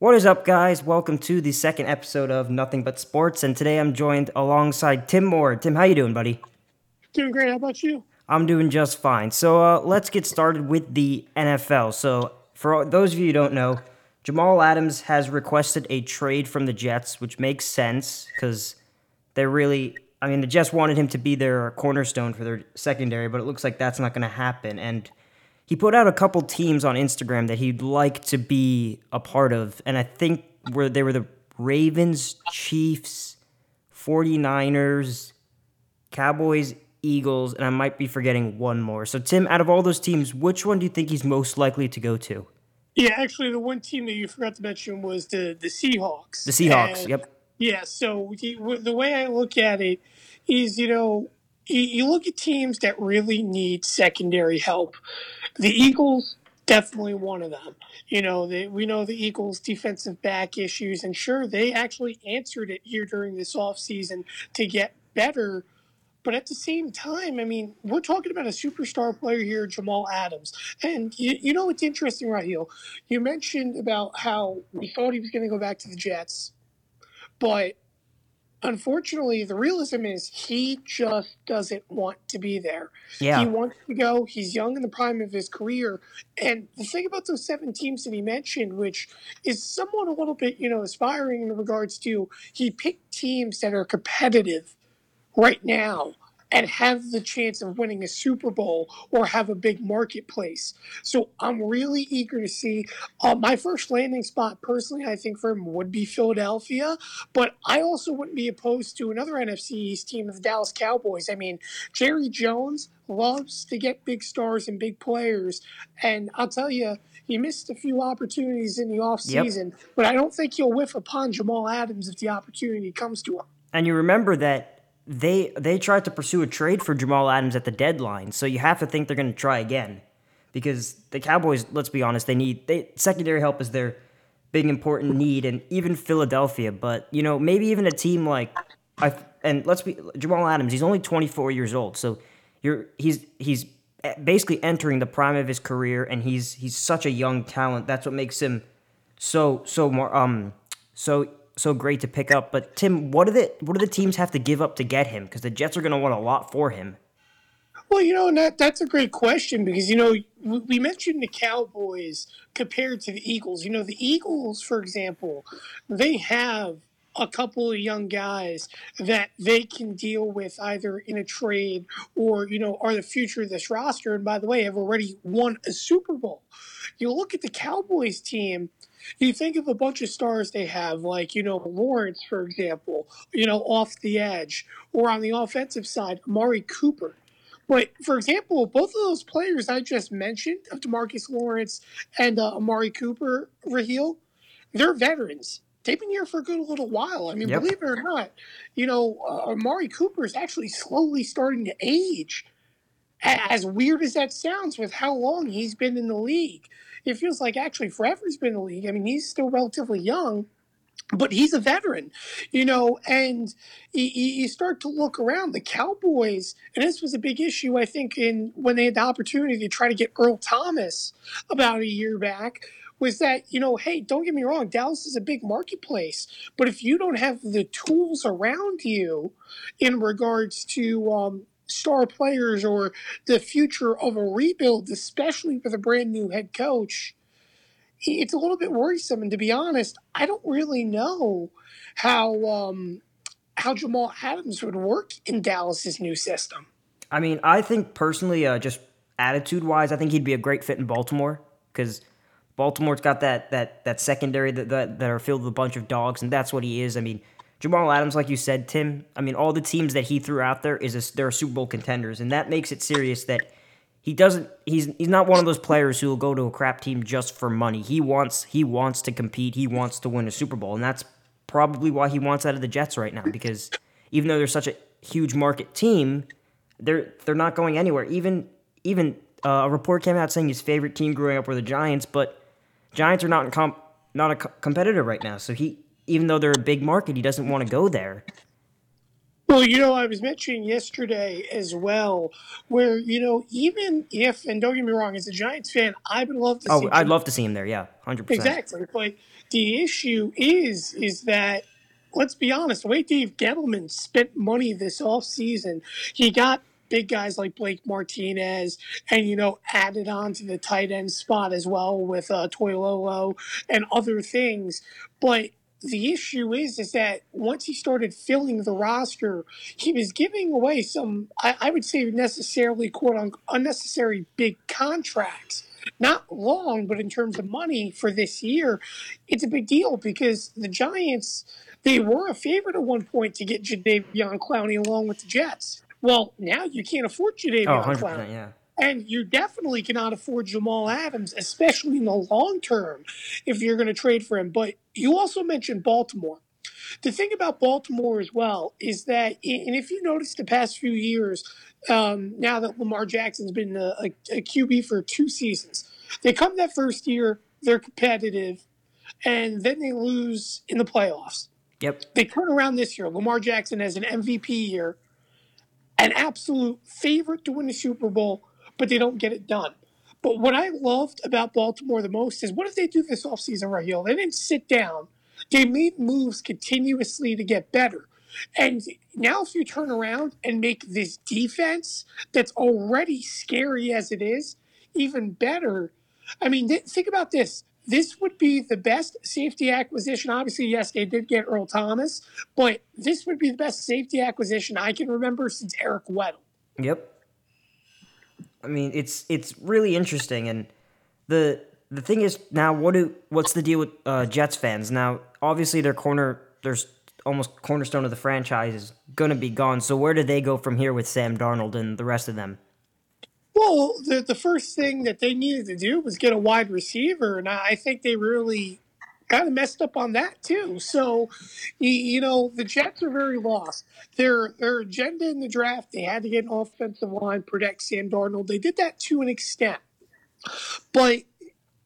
What is up, guys? Welcome to the second episode of Nothing But Sports, and today I'm joined alongside Tim Moore. Tim, how you doing, buddy? Doing great. How about you? I'm doing just fine. So uh, let's get started with the NFL. So for those of you who don't know, Jamal Adams has requested a trade from the Jets, which makes sense because they're really. I mean, the Jets wanted him to be their cornerstone for their secondary, but it looks like that's not going to happen. And he put out a couple teams on Instagram that he'd like to be a part of. And I think where they were the Ravens, Chiefs, 49ers, Cowboys, Eagles, and I might be forgetting one more. So, Tim, out of all those teams, which one do you think he's most likely to go to? Yeah, actually, the one team that you forgot to mention was the the Seahawks. The Seahawks, And, yep. Yeah, so he, the way I look at it is, you know, you, you look at teams that really need secondary help. The Eagles, definitely one of them. You know, they, we know the Eagles' defensive back issues, and sure, they actually answered it here during this offseason to get better. But at the same time, I mean, we're talking about a superstar player here, Jamal Adams. And you, you know what's interesting, Raheel? You mentioned about how we thought he was going to go back to the Jets. But unfortunately, the realism is he just doesn't want to be there. Yeah. He wants to go. He's young in the prime of his career. And the thing about those seven teams that he mentioned, which is somewhat a little bit, you know, aspiring in regards to he picked teams that are competitive right now and have the chance of winning a Super Bowl or have a big marketplace. So I'm really eager to see. Uh, my first landing spot, personally, I think for him would be Philadelphia, but I also wouldn't be opposed to another NFC East team, the Dallas Cowboys. I mean, Jerry Jones loves to get big stars and big players, and I'll tell you. He missed a few opportunities in the offseason, but I don't think he'll whiff upon Jamal Adams if the opportunity comes to him. And you remember that they they tried to pursue a trade for Jamal Adams at the deadline, so you have to think they're going to try again, because the Cowboys, let's be honest, they need they secondary help is their big important need, and even Philadelphia. But you know, maybe even a team like I and let's be Jamal Adams. He's only 24 years old, so you're he's he's basically entering the prime of his career, and he's he's such a young talent. That's what makes him so so more um so so great to pick up. But Tim, what do the what do the teams have to give up to get him? Because the Jets are going to want a lot for him. Well, you know, that, that's a great question because, you know, we mentioned the Cowboys compared to the Eagles. You know, the Eagles, for example, they have a couple of young guys that they can deal with either in a trade or, you know, are the future of this roster. And by the way, have already won a Super Bowl. You look at the Cowboys team, you think of a bunch of stars they have, like, you know, Lawrence, for example, you know, off the edge, or on the offensive side, Amari Cooper. But for example, both of those players I just mentioned, of DeMarcus Lawrence and uh, Amari Cooper, Raheel, they're veterans. They've been here for a good little while. I mean, Yep. believe it or not, you know, uh, Amari Cooper is actually slowly starting to age. As weird as that sounds, with how long he's been in the league, it feels like actually forever he's been in the league. I mean, he's still relatively young, but he's a veteran, you know, and you, you start to look around the Cowboys, and this was a big issue, I think, in when they had the opportunity to try to get Earl Thomas about a year back. Was that, you know, hey, don't get me wrong, Dallas is a big marketplace, but if you don't have the tools around you in regards to um, star players or the future of a rebuild, especially with a brand new head coach, it's a little bit worrisome. And to be honest, I don't really know how um, how Jamal Adams would work in Dallas's new system. I mean, I think personally, uh, just attitude wise, I think he'd be a great fit in Baltimore because Baltimore's got that that that secondary that, that that are filled with a bunch of dogs, and that's what he is. I mean, Jamal Adams, like you said, Tim. I mean, all the teams that he threw out there is a, they're Super Bowl contenders, and that makes it serious that he doesn't. He's he's not one of those players who will go to a crap team just for money. He wants he wants to compete. He wants to win a Super Bowl, and that's probably why he wants out of the Jets right now. Because even though they're such a huge market team, they're they're not going anywhere. Even even uh, a report came out saying his favorite team growing up were the Giants, but Giants are not in comp, not a co- competitor right now. So he even though they're a big market, he doesn't want to go there. Well, you know, I was mentioning yesterday as well, where you know, even if, and don't get me wrong, as a Giants fan, I would love to see. Oh, I'd love to see him there. Yeah, hundred percent. Exactly. But the issue is is that let's be honest, the way Dave Gettleman spent money this off season, he got big guys like Blake Martinez, and you know added on to the tight end spot as well with uh, Toilolo and other things. But the issue is is that once he started filling the roster, he was giving away some I, I would say necessarily quote unquote unnecessary big contracts. Not long, but in terms of money for this year, it's a big deal because the Giants they were a favorite at one point to get Jadeveon Clowney along with the Jets. Well, now you can't afford Oh, 100%, Clowney. yeah. And you definitely cannot afford Jamal Adams, especially in the long term, if you're going to trade for him. But you also mentioned Baltimore. The thing about Baltimore as well is that, and if you notice the past few years, um, now that Lamar Jackson's been a, a, a QB for two seasons, they come that first year, they're competitive, and then they lose in the playoffs. Yep. They turn around this year. Lamar Jackson has an MVP year, an absolute favorite to win the Super Bowl, but they don't get it done. But what I loved about Baltimore the most is what did they do this offseason, Raheel? They didn't sit down. They made moves continuously to get better. And now, if you turn around and make this defense that's already scary as it is even better, I mean, th- think about this. This would be the best safety acquisition. Obviously, yes, they did get Earl Thomas, but this would be the best safety acquisition I can remember since Eric Weddle. Yep. I mean, it's it's really interesting, and the the thing is now, what do what's the deal with uh, Jets fans? Now, obviously, their corner, there's almost cornerstone of the franchise is going to be gone. So where do they go from here with Sam Darnold and the rest of them? Well, the, the first thing that they needed to do was get a wide receiver, and I I think they really kind of messed up on that too. So, you, you know, the Jets are very lost. Their their agenda in the draft, they had to get an offensive line, protect Sam Darnold. They did that to an extent, but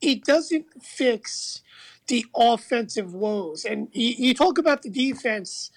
it doesn't fix the offensive woes. And you, you talk about the defense.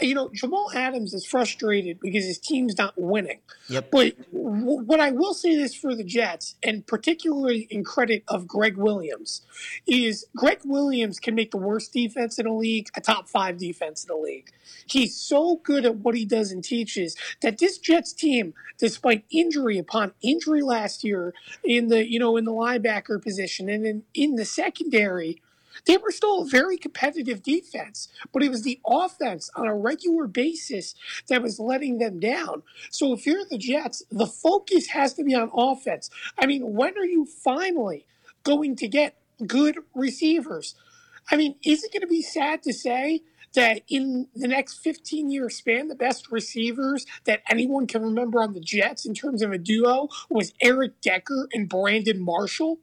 You know, Jamal Adams is frustrated because his team's not winning. Yep. But w- what I will say this for the Jets, and particularly in credit of Gregg Williams, is Gregg Williams can make the worst defense in the league a top five defense in the league. He's so good at what he does and teaches that this Jets team, despite injury upon injury last year in the you know in the linebacker position and in, in the secondary, they were still a very competitive defense, but it was the offense on a regular basis that was letting them down. So if you're the Jets, the focus has to be on offense. I mean, when are you finally going to get good receivers? I mean, is it going to be sad to say that in the next 15 year span, the best receivers that anyone can remember on the Jets in terms of a duo was Eric Decker and Brandon Marshall?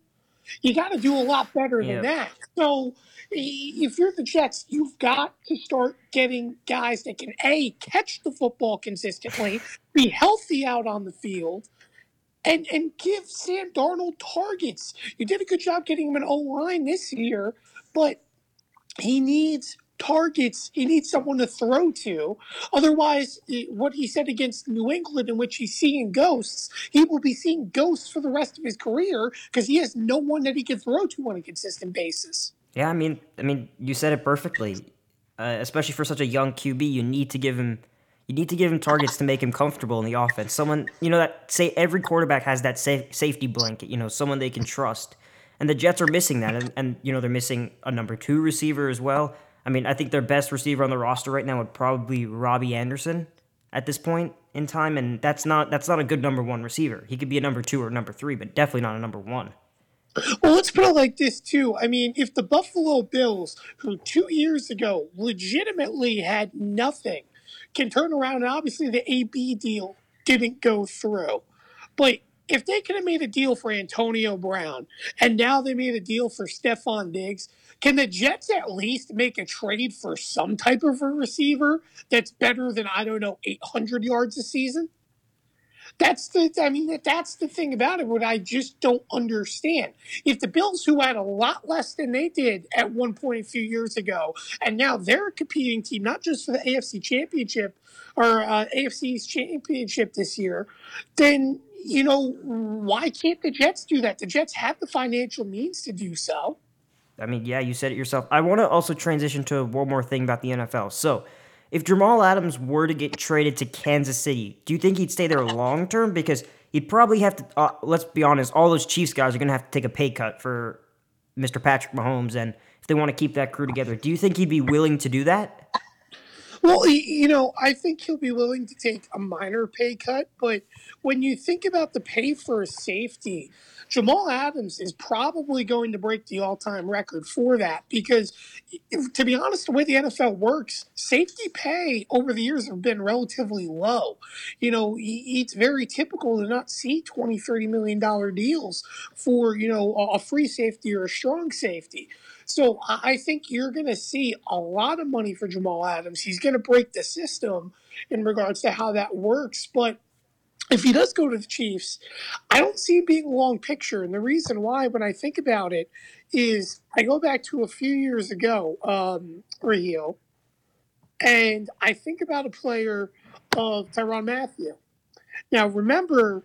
You got to do a lot better Yep. than that. So i- if you're the Jets, you've got to start getting guys that can a catch the football consistently, be healthy out on the field, and and give Sam Darnold targets. You did a good job getting him an O line this year, but he needs targets. He needs someone to throw to. Otherwise, what he said against New England, in which he's seeing ghosts, he will be seeing ghosts for the rest of his career because he has no one that he can throw to on a consistent basis. Yeah, I mean, I mean, you said it perfectly. Uh, especially for such a young QB, you need to give him, you need to give him targets to make him comfortable in the offense. Someone, you know, that say every quarterback has that safe, safety blanket. You know, someone they can trust. And the Jets are missing that, and, and you know they're missing a number two receiver as well. I mean, I think their best receiver on the roster right now would probably be Robby Anderson at this point in time, and that's not that's not a good number one receiver. He could be a number two or number three, but definitely not a number one. Well, let's put it like this too. I mean, if the Buffalo Bills, who two years ago legitimately had nothing, can turn around, and obviously the AB deal didn't go through, but if they could have made a deal for Antonio Brown and now they made a deal for Stefon Diggs, can the Jets at least make a trade for some type of a receiver that's better than I don't know 800 yards a season? That's the I mean that's the thing about it what I just don't understand. If the Bills who had a lot less than they did at one point a few years ago and now they're a competing team not just for the AFC championship or uh, AFC's championship this year, then you know why can't the Jets do that? The Jets have the financial means to do so. I mean, yeah, you said it yourself. I want to also transition to one more thing about the NFL. So, if Jamal Adams were to get traded to Kansas City, do you think he'd stay there long term? Because he'd probably have to. Uh, let's be honest, all those Chiefs guys are going to have to take a pay cut for Mr. Patrick Mahomes, and if they want to keep that crew together, do you think he'd be willing to do that? Well, you know, I think he'll be willing to take a minor pay cut, but when you think about the pay for a safety, Jamal Adams is probably going to break the all-time record for that because, if, to be honest, the way the NFL works, safety pay over the years have been relatively low. You know, it's very typical to not see 20, 30 million dollar deals for, you know, a free safety or a strong safety. So I think you're going to see a lot of money for Jamal Adams. He's going to break the system in regards to how that works. But if he does go to the Chiefs, I don't see it being a long picture. And the reason why, when I think about it, is I go back to a few years ago, um, Raheel, and I think about a player of Tyrann Mathieu. Now, remember,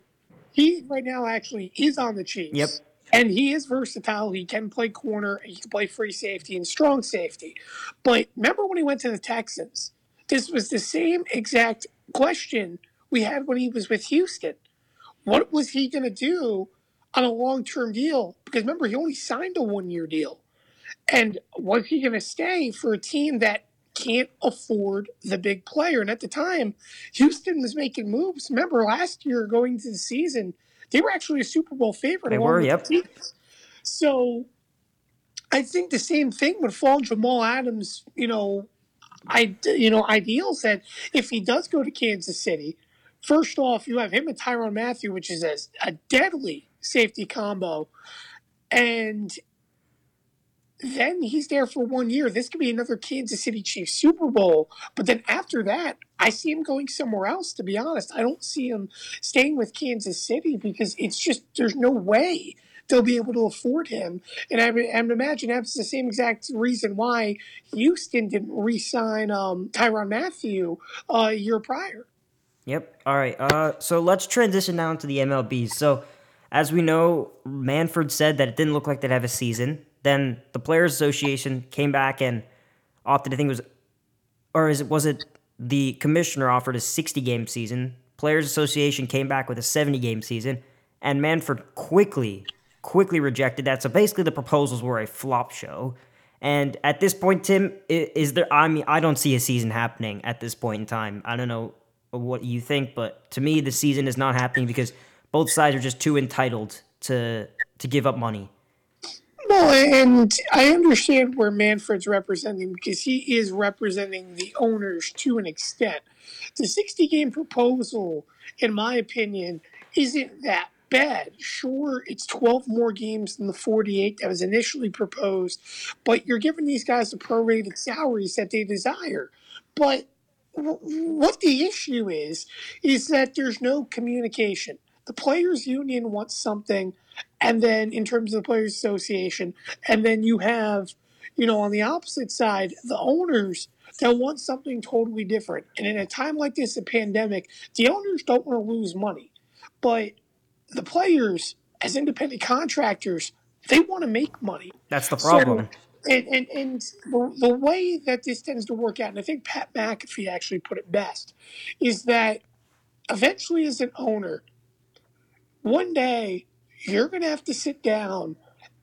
he right now actually is on the Chiefs. Yep. And he is versatile. He can play corner, he can play free safety and strong safety. But remember when he went to the Texans? This was the same exact question we had when he was with Houston. What was he going to do on a long term deal? Because remember, he only signed a one year deal. And was he going to stay for a team that can't afford the big player? And at the time, Houston was making moves. Remember, last year going into the season, they were actually a Super Bowl favorite. They were, yep. The so I think the same thing would fall Jamal Adams, you know, I you know ideals that if he does go to Kansas City, first off you have him and Tyrann Mathieu, which is a, a deadly safety combo, and then he's there for one year. This could be another Kansas City Chiefs Super Bowl. But then after that, I see him going somewhere else, to be honest. I don't see him staying with Kansas City because it's just, there's no way they'll be able to afford him. And I, I imagine that's the same exact reason why Houston didn't re sign um, Tyrann Mathieu uh, a year prior. Yep. All right. Uh, so let's transition now into the MLB. So, as we know, Manfred said that it didn't look like they'd have a season. Then the Players Association came back and opted. I think it was, or is it was it the commissioner offered a 60 game season. Players Association came back with a 70 game season, and Manfred quickly, quickly rejected that. So basically, the proposals were a flop show. And at this point, Tim, is there? I mean, I don't see a season happening at this point in time. I don't know what you think, but to me, the season is not happening because both sides are just too entitled to to give up money. Well, and I understand where Manfred's representing because he is representing the owners to an extent. The 60 game proposal, in my opinion, isn't that bad. Sure, it's 12 more games than the 48 that was initially proposed, but you're giving these guys the prorated salaries that they desire. But what the issue is, is that there's no communication. The players' union wants something and then in terms of the players association and then you have you know on the opposite side the owners that want something totally different. And in a time like this a pandemic the owners don't want to lose money. But the players as independent contractors they want to make money. That's the problem. so, and, and, and the, the way that this tends to work out, and I think Pat McAfee actually put it best, is that eventually, as an owner, one day you're going to have to sit down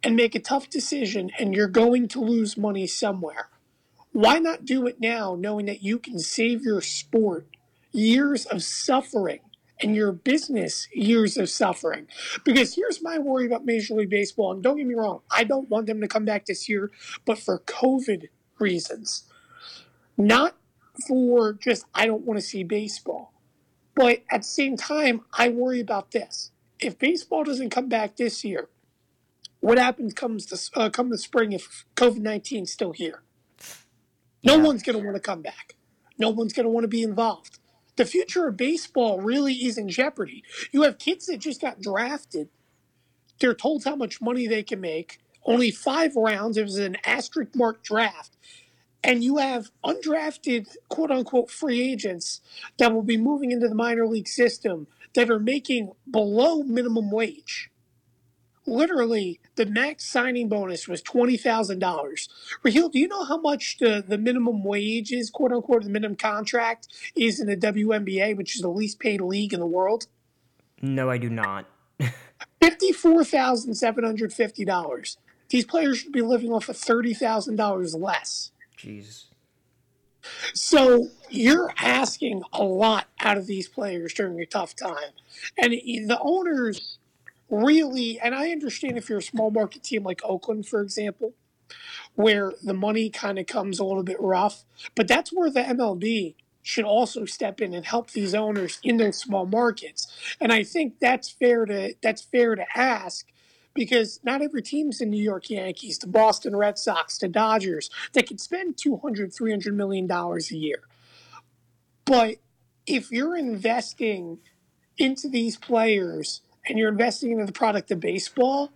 and make a tough decision and you're going to lose money somewhere. Why not do it now, knowing that you can save your sport years of suffering and your business years of suffering? Because here's my worry about Major League Baseball, and don't get me wrong, I don't want them to come back this year, but for COVID reasons. Not for just, I don't want to see baseball. But at the same time, I worry about this if baseball doesn't come back this year, what happens comes the uh, come the spring if COVID nineteen is still here? No yeah. one's going to want to come back. No one's going to want to be involved. The future of baseball really is in jeopardy. You have kids that just got drafted. They're told how much money they can make. Only five rounds. It was an asterisk mark draft. And you have undrafted, quote unquote, free agents that will be moving into the minor league system that are making below minimum wage. literally the max signing bonus was twenty thousand dollars. Raheel, do you know how much the, the minimum wage is, quote unquote, the minimum contract is in the WNBA, which is the least paid league in the world? No, I do not. Fifty-four thousand seven hundred fifty dollars. These players should be living off of thirty thousand dollars less. Jeez. So you're asking a lot out of these players during a tough time, and the owners really. And I understand if you're a small market team like Oakland, for example, where the money kind of comes a little bit rough, but that's where the MLB should also step in and help these owners in those small markets. And I think that's fair to that's fair to ask because not every team's the New York Yankees, the Boston Red Sox, the Dodgers that can spend 200, 300 million dollars a year. But if you're investing into these players and you're investing into the product of baseball,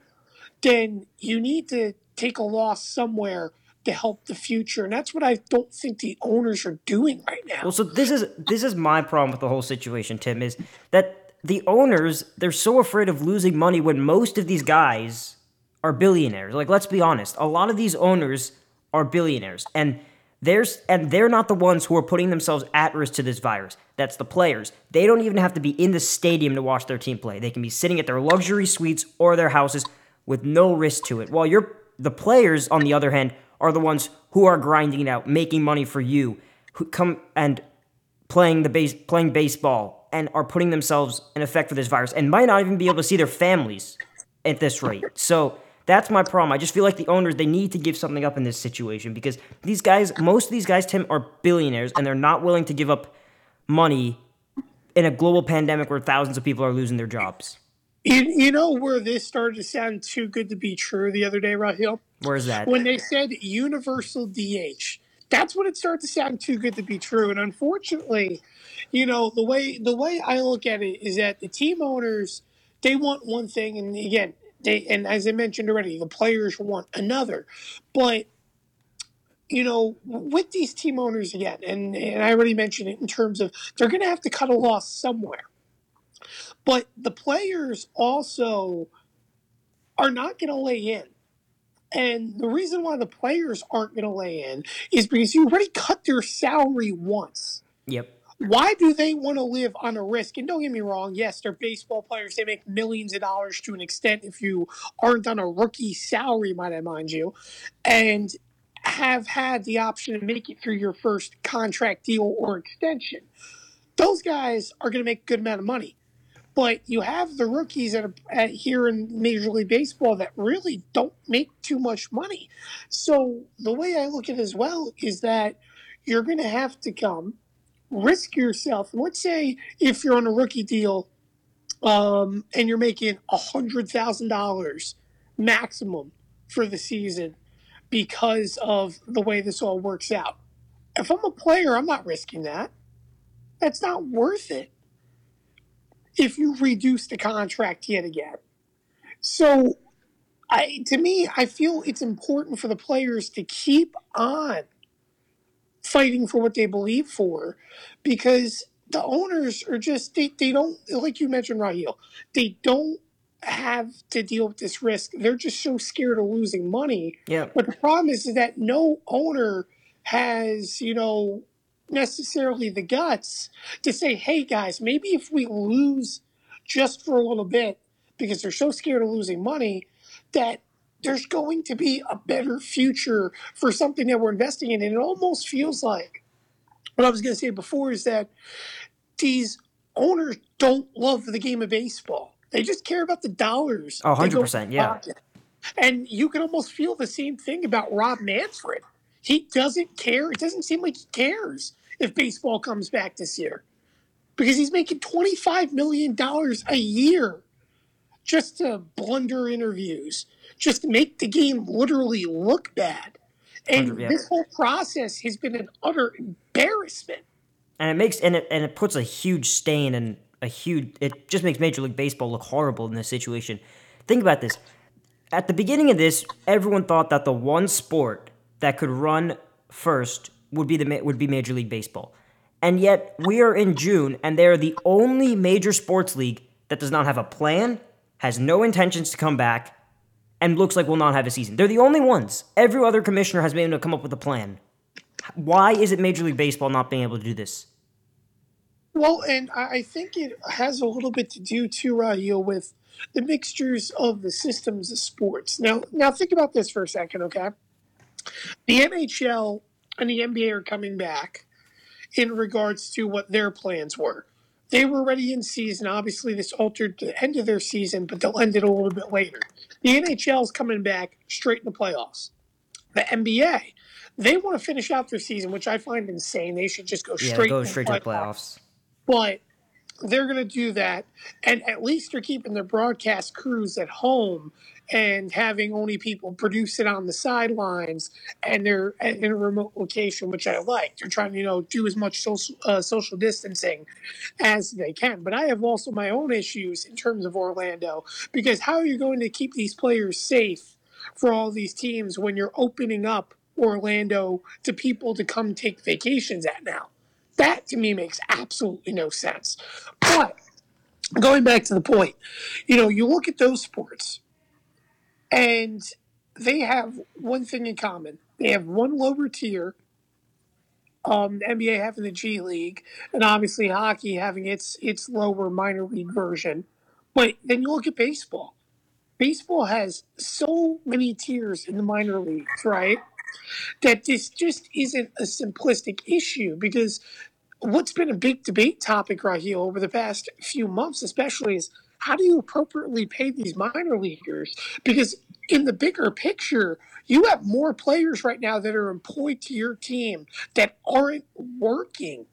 then you need to take a loss somewhere to help the future. And that's what I don't think the owners are doing right now. Well, so this is this is my problem with the whole situation, Tim, is that the owners, they're so afraid of losing money when most of these guys are billionaires. Like let's be honest, a lot of these owners are billionaires and there's and they're not the ones who are putting themselves at risk to this virus. That's the players. They don't even have to be in the stadium to watch their team play. They can be sitting at their luxury suites or their houses with no risk to it. While you're the players, on the other hand, are the ones who are grinding it out, making money for you, who come and playing the base playing baseball and are putting themselves in effect for this virus and might not even be able to see their families at this rate. So that's my problem. I just feel like the owners they need to give something up in this situation because these guys, most of these guys, Tim, are billionaires and they're not willing to give up money in a global pandemic where thousands of people are losing their jobs. You, you know where this started to sound too good to be true the other day, Raheel? Where's that? When they said universal DH. That's when it starts to sound too good to be true. And unfortunately, you know, the way the way I look at it is that the team owners, they want one thing and again, they and as I mentioned already, the players want another. But you know, with these team owners again, and, and I already mentioned it in terms of they're going to have to cut a loss somewhere. But the players also are not going to lay in. And the reason why the players aren't going to lay in is because you already cut their salary once. Yep. Why do they want to live on a risk? And don't get me wrong, yes, they're baseball players. They make millions of dollars to an extent if you aren't on a rookie salary, might I mind you, and have had the option to make it through your first contract deal or extension. Those guys are going to make a good amount of money. But you have the rookies at, at here in Major League Baseball that really don't make too much money. So the way I look at it as well is that you're going to have to come, risk yourself. And let's say if you're on a rookie deal um, and you're making $100,000 maximum for the season because of the way this all works out. If I'm a player, I'm not risking that. That's not worth it if you reduce the contract yet again. So, I to me, I feel it's important for the players to keep on fighting for what they believe for because the owners are just they, they don't like you mentioned Raheel, they don't have to deal with this risk. They're just so scared of losing money. Yeah. But the problem is, is that no owner has, you know, necessarily the guts to say, hey guys, maybe if we lose just for a little bit because they're so scared of losing money that there's going to be a better future for something that we're investing in. And it almost feels like what I was going to say before is that these owners don't love the game of baseball. They just care about the dollars. Oh, 100%. Yeah. And you can almost feel the same thing about Rob Manfred. He doesn't care. It doesn't seem like he cares if baseball comes back this year because he's making $25 million a year just to blunder interviews, just to make the game literally look bad. And yeah. this whole process has been an utter embarrassment. And it makes and it and it puts a huge stain and a huge it just makes Major League Baseball look horrible in this situation. Think about this. At the beginning of this, everyone thought that the one sport that could run first would be the would be Major League Baseball. And yet we are in June and they are the only major sports league that does not have a plan, has no intentions to come back, and looks like we'll not have a season. They're the only ones. Every other commissioner has been able to come up with a plan. Why is it Major League Baseball not being able to do this? Well, and I think it has a little bit to do too, Raheel, with the mixtures of the systems of sports. Now, now think about this for a second, okay? The NHL and the NBA are coming back in regards to what their plans were. They were already in season. Obviously, this altered the end of their season, but they'll end it a little bit later. The NHL is coming back straight in the playoffs. The NBA, they want to finish out their season, which I find insane. They should just go Yeah, straight, go straight to the playoffs. playoffs. But they're going to do that, and at least they're keeping their broadcast crews at home and having only people produce it on the sidelines, and they're in a remote location, which I like. They're trying to you know do as much social uh, social distancing as they can. But I have also my own issues in terms of Orlando because how are you going to keep these players safe for all these teams when you're opening up Orlando to people to come take vacations at now? That to me makes absolutely no sense. But going back to the point, you know, you look at those sports and they have one thing in common. They have one lower tier. Um, NBA having the G League, and obviously hockey having its its lower minor league version. But then you look at baseball. Baseball has so many tiers in the minor leagues, right? That this just isn't a simplistic issue because what's been a big debate topic here over the past few months, especially, is how do you appropriately pay these minor leaguers? Because in the bigger picture, you have more players right now that are employed to your team that aren't working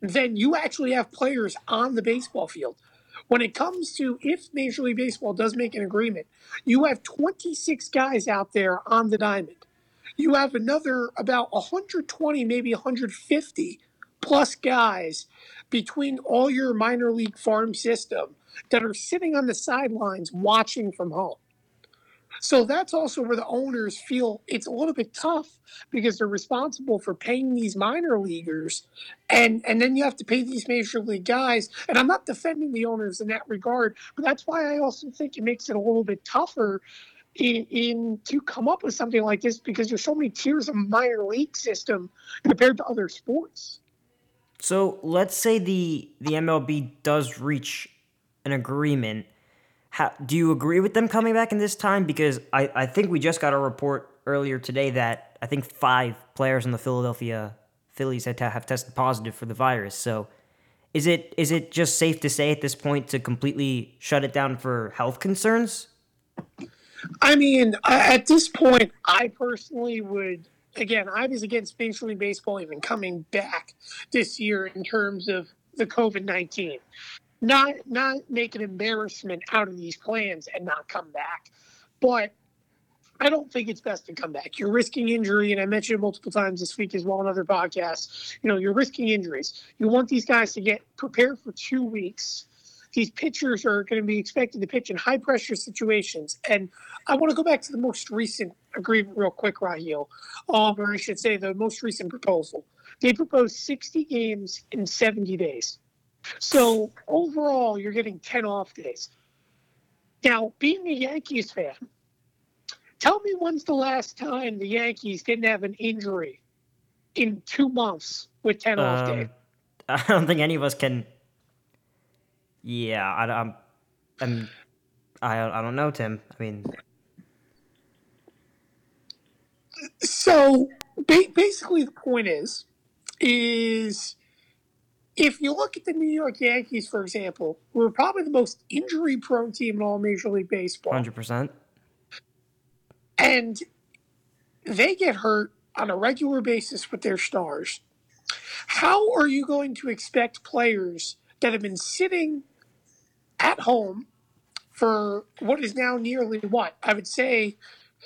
than you actually have players on the baseball field. When it comes to if Major League Baseball does make an agreement, you have 26 guys out there on the diamond. You have another about 120, maybe 150 plus guys between all your minor league farm system that are sitting on the sidelines watching from home. So that's also where the owners feel it's a little bit tough because they're responsible for paying these minor leaguers and and then you have to pay these major league guys. And I'm not defending the owners in that regard, but that's why I also think it makes it a little bit tougher in, in to come up with something like this because there's so many tiers of minor league system compared to other sports. So let's say the the MLB does reach an agreement. How, do you agree with them coming back in this time? Because I, I think we just got a report earlier today that I think five players in the Philadelphia Phillies had to have tested positive for the virus. So is it is it just safe to say at this point to completely shut it down for health concerns? I mean, at this point, I personally would. Again, I was against Major League Baseball even coming back this year in terms of the COVID nineteen. Not not make an embarrassment out of these plans and not come back, but I don't think it's best to come back. You're risking injury, and I mentioned multiple times this week as well in other podcasts. You know, you're risking injuries. You want these guys to get prepared for two weeks. These pitchers are going to be expected to pitch in high pressure situations. And I want to go back to the most recent agreement real quick, Raheel, um, or I should say the most recent proposal. They proposed 60 games in 70 days. So overall, you're getting 10 off days. Now, being a Yankees fan, Tell me when's the last time the Yankees didn't have an injury in two months with 10 off days? Um, I don't think any of us can. Yeah, I, I'm, I'm, I, I don't know, Tim. I mean, So ba- basically, the point is, is if you look at the New York Yankees, for example, who are probably the most injury-prone team in all Major League Baseball, hundred percent. and they get hurt on a regular basis with their stars. How are you going to expect players that have been sitting at home for what is now nearly what I would say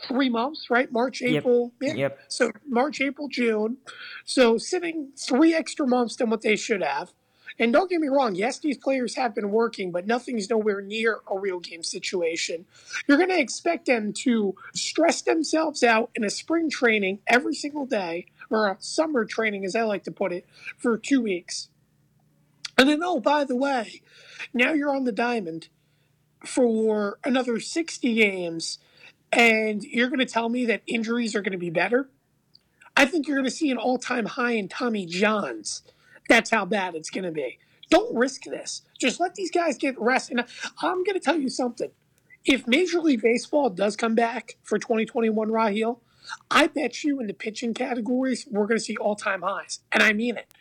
three months, right? March, Yep. April, yeah. Yep. So March, April, June. So sitting three extra months than what they should have. And don't get me wrong, yes, these players have been working, but nothing's nowhere near a real game situation. You're going to expect them to stress themselves out in a spring training every single day, or a summer training, as I like to put it, for two weeks. And then, oh, by the way, now you're on the diamond for another 60 games and you're going to tell me that injuries are going to be better? I think you're going to see an all time high in Tommy Johns. That's how bad it's going to be. Don't risk this. Just let these guys get rest. And I'm going to tell you something. If Major League Baseball does come back for 2021, Raheel, I bet you in the pitching categories, we're going to see all time highs. And I mean it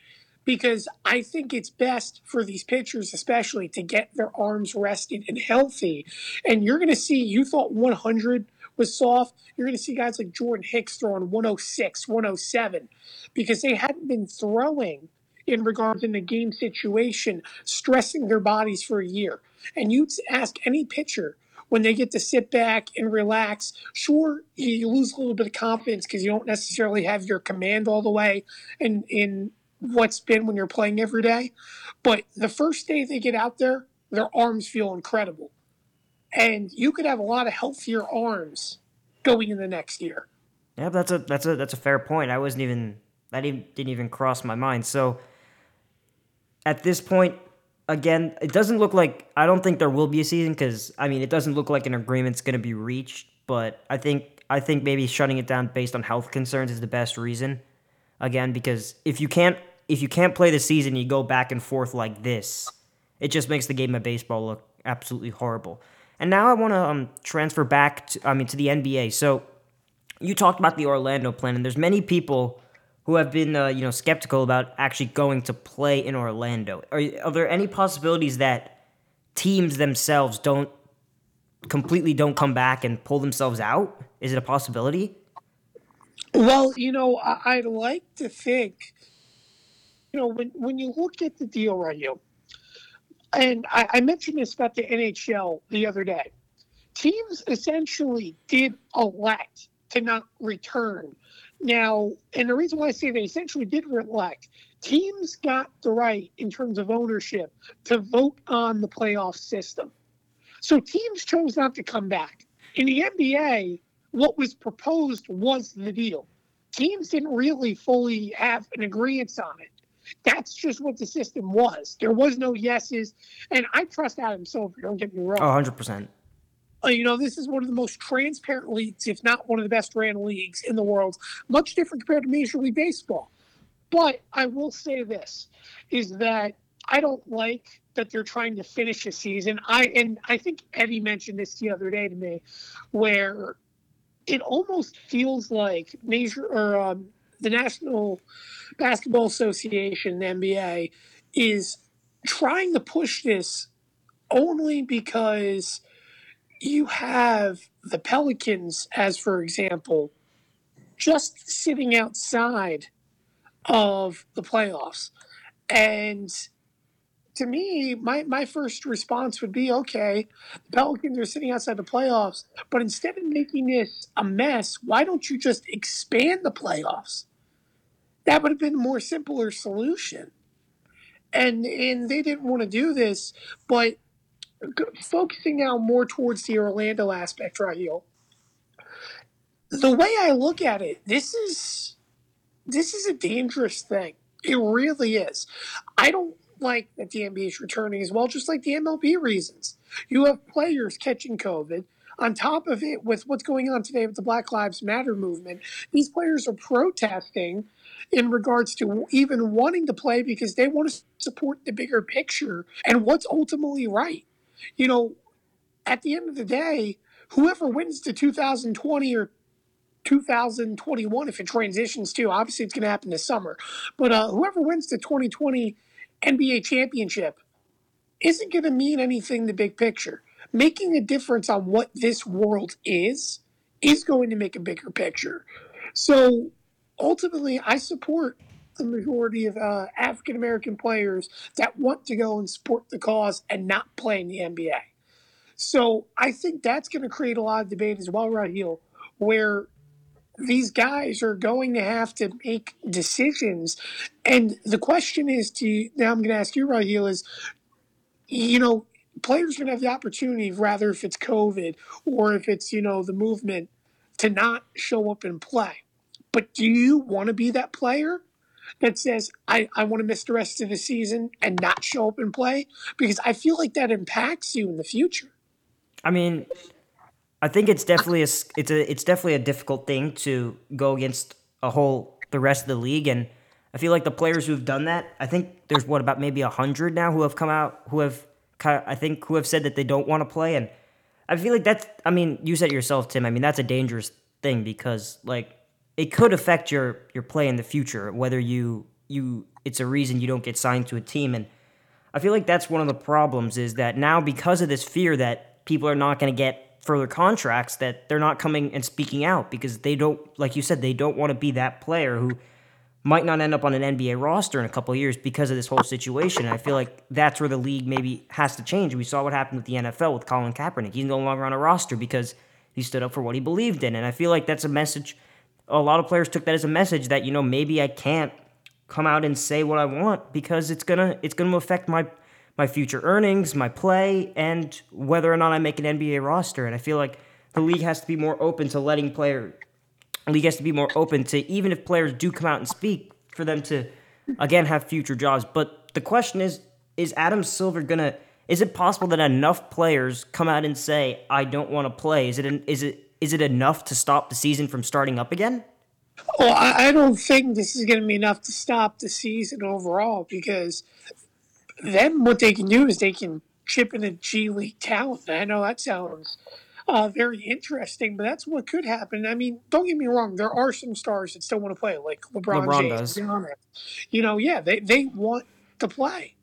because I think it's best for these pitchers, especially, to get their arms rested and healthy. And you're going to see, you thought 100 was soft. You're going to see guys like Jordan Hicks throwing 106, 107 because they hadn't been throwing in regards in the game situation, stressing their bodies for a year. And you ask any pitcher when they get to sit back and relax. Sure, you lose a little bit of confidence because you don't necessarily have your command all the way and in what's been when you're playing every day. But the first day they get out there, their arms feel incredible. And you could have a lot of healthier arms going in the next year. Yeah, that's a that's a that's a fair point. I wasn't even that even didn't even cross my mind. So at this point, again, it doesn't look like I don't think there will be a season because I mean it doesn't look like an agreement's going to be reached. But I think I think maybe shutting it down based on health concerns is the best reason. Again, because if you can't if you can't play the season, you go back and forth like this. It just makes the game of baseball look absolutely horrible. And now I want to um, transfer back to I mean to the NBA. So you talked about the Orlando plan, and there's many people who have been uh, you know skeptical about actually going to play in Orlando. Are, are there any possibilities that teams themselves don't completely don't come back and pull themselves out? Is it a possibility? Well, you know, I, would like to think, you know, when when you look at the deal right here, and I, I mentioned this about the NHL the other day, teams essentially did elect to not return now, and the reason why I say they essentially did elect, teams got the right in terms of ownership to vote on the playoff system. So teams chose not to come back. In the NBA, what was proposed was the deal. Teams didn't really fully have an agreement on it. That's just what the system was. There was no yeses. And I trust Adam Silver, don't get me wrong. Oh, 100%. Uh, you know, this is one of the most transparent leagues, if not one of the best ran leagues in the world. Much different compared to Major League Baseball. But I will say this is that I don't like that they're trying to finish a season. I and I think Eddie mentioned this the other day to me, where it almost feels like major or um, the National Basketball Association, the NBA, is trying to push this only because you have the Pelicans, as for example, just sitting outside of the playoffs. And to me, my, my first response would be okay, the Pelicans are sitting outside the playoffs, but instead of making this a mess, why don't you just expand the playoffs? That would have been a more simpler solution. And and they didn't want to do this, but focusing now more towards the Orlando aspect, right Raheel. The way I look at it, this is this is a dangerous thing. It really is. I don't like that the NBA is returning as well, just like the MLB reasons. You have players catching COVID. On top of it, with what's going on today with the Black Lives Matter movement, these players are protesting in regards to even wanting to play because they want to support the bigger picture and what's ultimately right you know, at the end of the day, whoever wins the 2020 or 2021, if it transitions to, obviously it's going to happen this summer, but uh, whoever wins the 2020 NBA championship isn't going to mean anything the big picture. Making a difference on what this world is is going to make a bigger picture. So ultimately, I support the majority of uh, African American players that want to go and support the cause and not play in the NBA. So I think that's going to create a lot of debate as well, Raheel, where these guys are going to have to make decisions. And the question is to now I'm going to ask you, Raheel, is you know, players are going to have the opportunity, rather if it's COVID or if it's, you know, the movement, to not show up and play. But do you want to be that player? that says I, I want to miss the rest of the season and not show up and play because I feel like that impacts you in the future. I mean, I think it's definitely a it's a it's definitely a difficult thing to go against a whole the rest of the league, and I feel like the players who've done that. I think there's what about maybe a hundred now who have come out who have I think who have said that they don't want to play, and I feel like that's. I mean, you said it yourself, Tim. I mean, that's a dangerous thing because like it could affect your your play in the future, whether you you it's a reason you don't get signed to a team, and I feel like that's one of the problems is that now because of this fear that people are not going to get further contracts that they're not coming and speaking out because they don't like you said they don't want to be that player who might not end up on an NBA roster in a couple years because of this whole situation. I feel like that's where the league maybe has to change. We saw what happened with the NFL with Colin Kaepernick. He's no longer on a roster because he stood up for what he believed in. And I feel like that's a message a lot of players took that as a message that, you know, maybe I can't come out and say what I want because it's gonna it's gonna affect my my future earnings, my play, and whether or not I make an NBA roster. And I feel like the league has to be more open to letting player league has to be more open to even if players do come out and speak for them to again have future jobs. But the question is, is Adam Silver gonna? Is it possible that enough players come out and say, "I don't want to play"? Is it? An, is it? Is it enough to stop the season from starting up again? Well, I don't think this is going to be enough to stop the season overall because then what they can do is they can chip in a G League talent. I know that sounds uh, very interesting, but that's what could happen. I mean, don't get me wrong, there are some stars that still want to play, like LeBron, LeBron James. Does. You know, yeah, they, they want to play.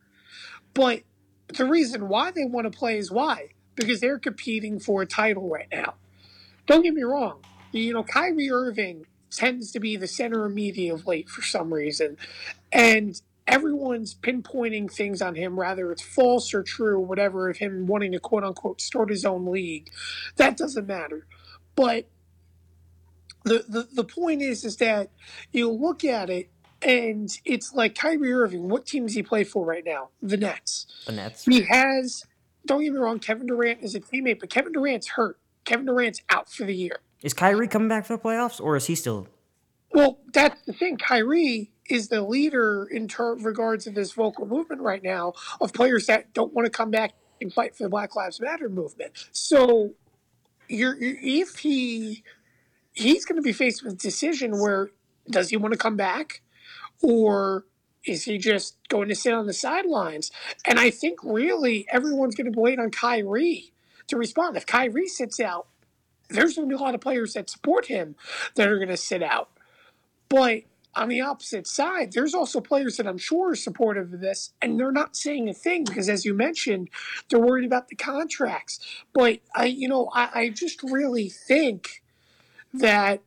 But the reason why they want to play is why? Because they're competing for a title right now. Don't get me wrong. You know, Kyrie Irving tends to be the center of media of late for some reason. And everyone's pinpointing things on him, whether it's false or true, whatever, of him wanting to quote unquote start his own league. That doesn't matter. But the, the, the point is is that you look at it and it's like Kyrie Irving, what team does he play for right now? The Nets. The Nets. He has don't get me wrong, Kevin Durant is a teammate, but Kevin Durant's hurt. Kevin Durant's out for the year. Is Kyrie coming back for the playoffs or is he still well, that's the thing. Kyrie is the leader in terms regards of this vocal movement right now of players that don't want to come back and fight for the Black Lives Matter movement. So, you're, if he he's going to be faced with a decision where does he want to come back or is he just going to sit on the sidelines? And I think really everyone's going to wait on Kyrie to respond. If Kyrie sits out, there's going to be a lot of players that support him that are going to sit out. But on the opposite side, there's also players that I'm sure are supportive of this, and they're not saying a thing because, as you mentioned, they're worried about the contracts. But I, you know, I, I just really think that,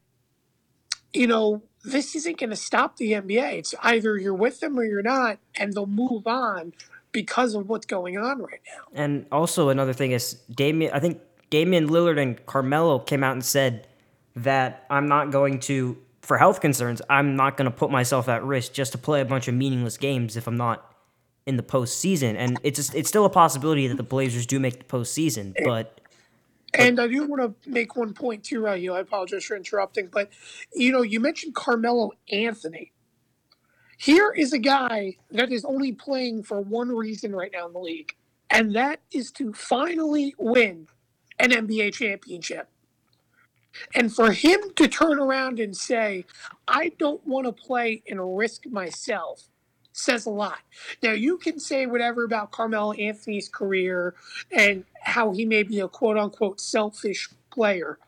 you know, this isn't going to stop the NBA. It's either you're with them or you're not, and they'll move on because of what's going on right now. And also another thing is Damian. I think Damian Lillard and Carmelo came out and said that I'm not going to for health concerns, I'm not going to put myself at risk just to play a bunch of meaningless games if I'm not in the postseason. And it's just, it's still a possibility that the Blazers do make the postseason, but. And I do want to make one point too, Rayu. I apologize for interrupting, but you know, you mentioned Carmelo Anthony. Here is a guy that is only playing for one reason right now in the league, and that is to finally win an NBA championship. And for him to turn around and say, I don't want to play and risk myself, says a lot. Now, you can say whatever about Carmelo Anthony's career and how he may be a quote unquote selfish player,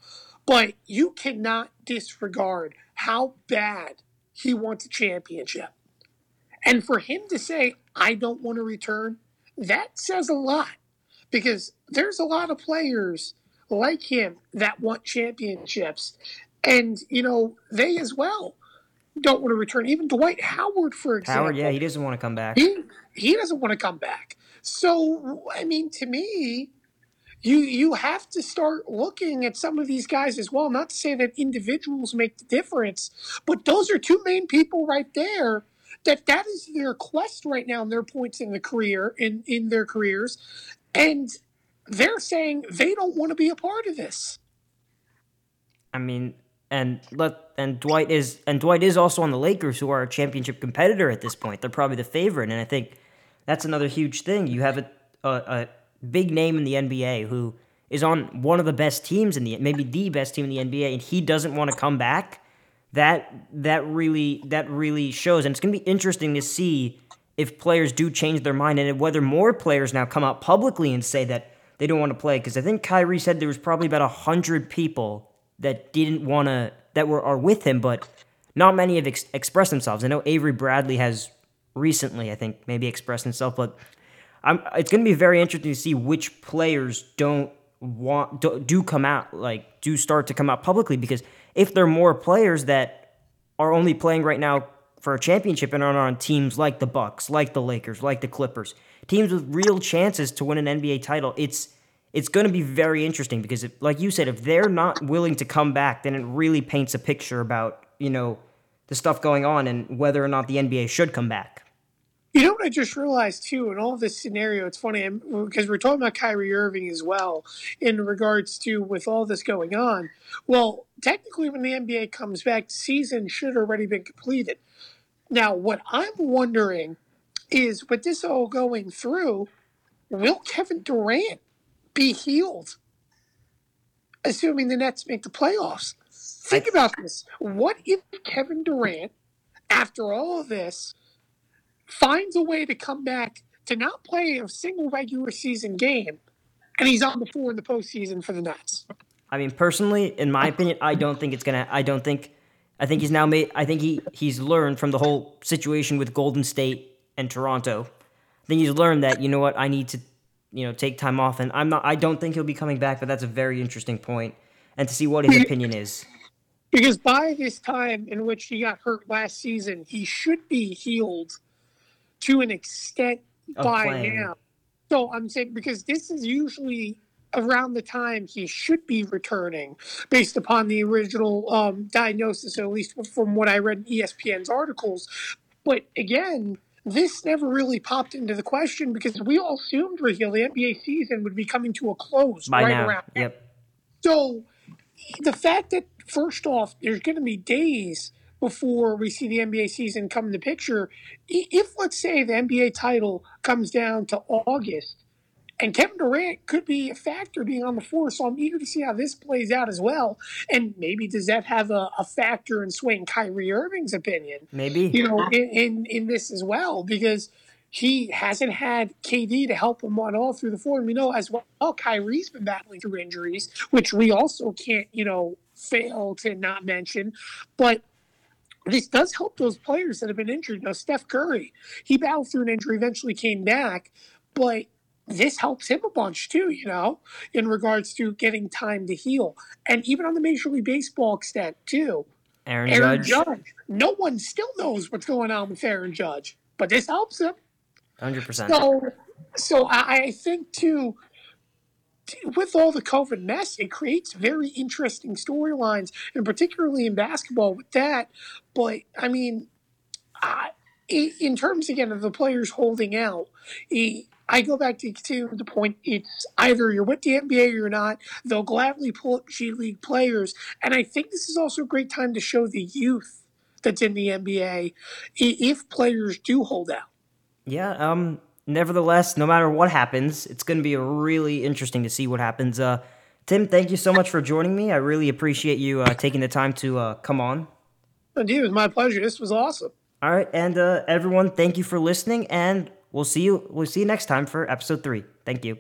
but you cannot disregard how bad he wants a championship. And for him to say, I don't want to return, that says a lot because there's a lot of players like him that want championships. And, you know, they as well don't want to return. Even Dwight Howard, for example. Howard, yeah, he doesn't want to come back. He, he doesn't want to come back. So, I mean, to me, you you have to start looking at some of these guys as well. Not to say that individuals make the difference, but those are two main people right there. That that is their quest right now, and their points in the career in in their careers, and they're saying they don't want to be a part of this. I mean, and let and Dwight is and Dwight is also on the Lakers, who are a championship competitor at this point. They're probably the favorite, and I think that's another huge thing. You have a a, a big name in the NBA who is on one of the best teams in the maybe the best team in the NBA, and he doesn't want to come back. That that really that really shows, and it's going to be interesting to see if players do change their mind and whether more players now come out publicly and say that they don't want to play. Because I think Kyrie said there was probably about hundred people that didn't want to that were are with him, but not many have ex- expressed themselves. I know Avery Bradley has recently, I think, maybe expressed himself, but I'm, it's going to be very interesting to see which players don't want do, do come out like do start to come out publicly because if there are more players that are only playing right now for a championship and are on teams like the Bucks, like the Lakers, like the Clippers, teams with real chances to win an NBA title, it's it's going to be very interesting because, if, like you said, if they're not willing to come back, then it really paints a picture about you know the stuff going on and whether or not the NBA should come back. You know what I just realized too in all this scenario? It's funny because we're talking about Kyrie Irving as well in regards to with all this going on. Well, technically, when the NBA comes back, season should already been completed. Now, what I'm wondering is with this all going through, will Kevin Durant be healed? Assuming the Nets make the playoffs. Think about this. What if Kevin Durant, after all of this, finds a way to come back to not play a single regular season game, and he's on the floor in the postseason for the Nets. I mean, personally, in my opinion, I don't think it's gonna. I don't think. I think he's now made. I think he he's learned from the whole situation with Golden State and Toronto. I think he's learned that you know what I need to, you know, take time off, and I'm not. I don't think he'll be coming back, but that's a very interesting point, and to see what his opinion is. Because by this time in which he got hurt last season, he should be healed to an extent by playing. now. So I'm saying because this is usually around the time he should be returning based upon the original um, diagnosis, at least from what I read in ESPN's articles. But again, this never really popped into the question because we all assumed, Raheel, the NBA season would be coming to a close By right now. around. Yep. So the fact that first off, there's going to be days before we see the NBA season come into picture. If, let's say, the NBA title comes down to August, and Kevin Durant could be a factor being on the floor, so I'm eager to see how this plays out as well. And maybe does that have a, a factor in swaying Kyrie Irving's opinion? Maybe you know in, in in this as well because he hasn't had KD to help him on all through the floor. And we know as well, Kyrie's been battling through injuries, which we also can't, you know, fail to not mention. But this does help those players that have been injured. Now, Steph Curry, he battled through an injury, eventually came back, but this helps him a bunch too, you know, in regards to getting time to heal. And even on the Major League Baseball extent, too. Aaron, Aaron Judge. Judge. No one still knows what's going on with Aaron Judge, but this helps him. 100%. So, so I think, too, with all the COVID mess, it creates very interesting storylines, and particularly in basketball with that. But I mean, I, in terms again of the players holding out, I go back to, to the point it's either you're with the NBA or you're not. They'll gladly pull up G League players. And I think this is also a great time to show the youth that's in the NBA if players do hold out. Yeah, um, nevertheless, no matter what happens, it's going to be really interesting to see what happens. Uh, Tim, thank you so much for joining me. I really appreciate you uh, taking the time to uh, come on. Indeed, it was my pleasure. This was awesome. All right, and uh, everyone, thank you for listening, and we'll see you. We'll see you next time for episode three. Thank you.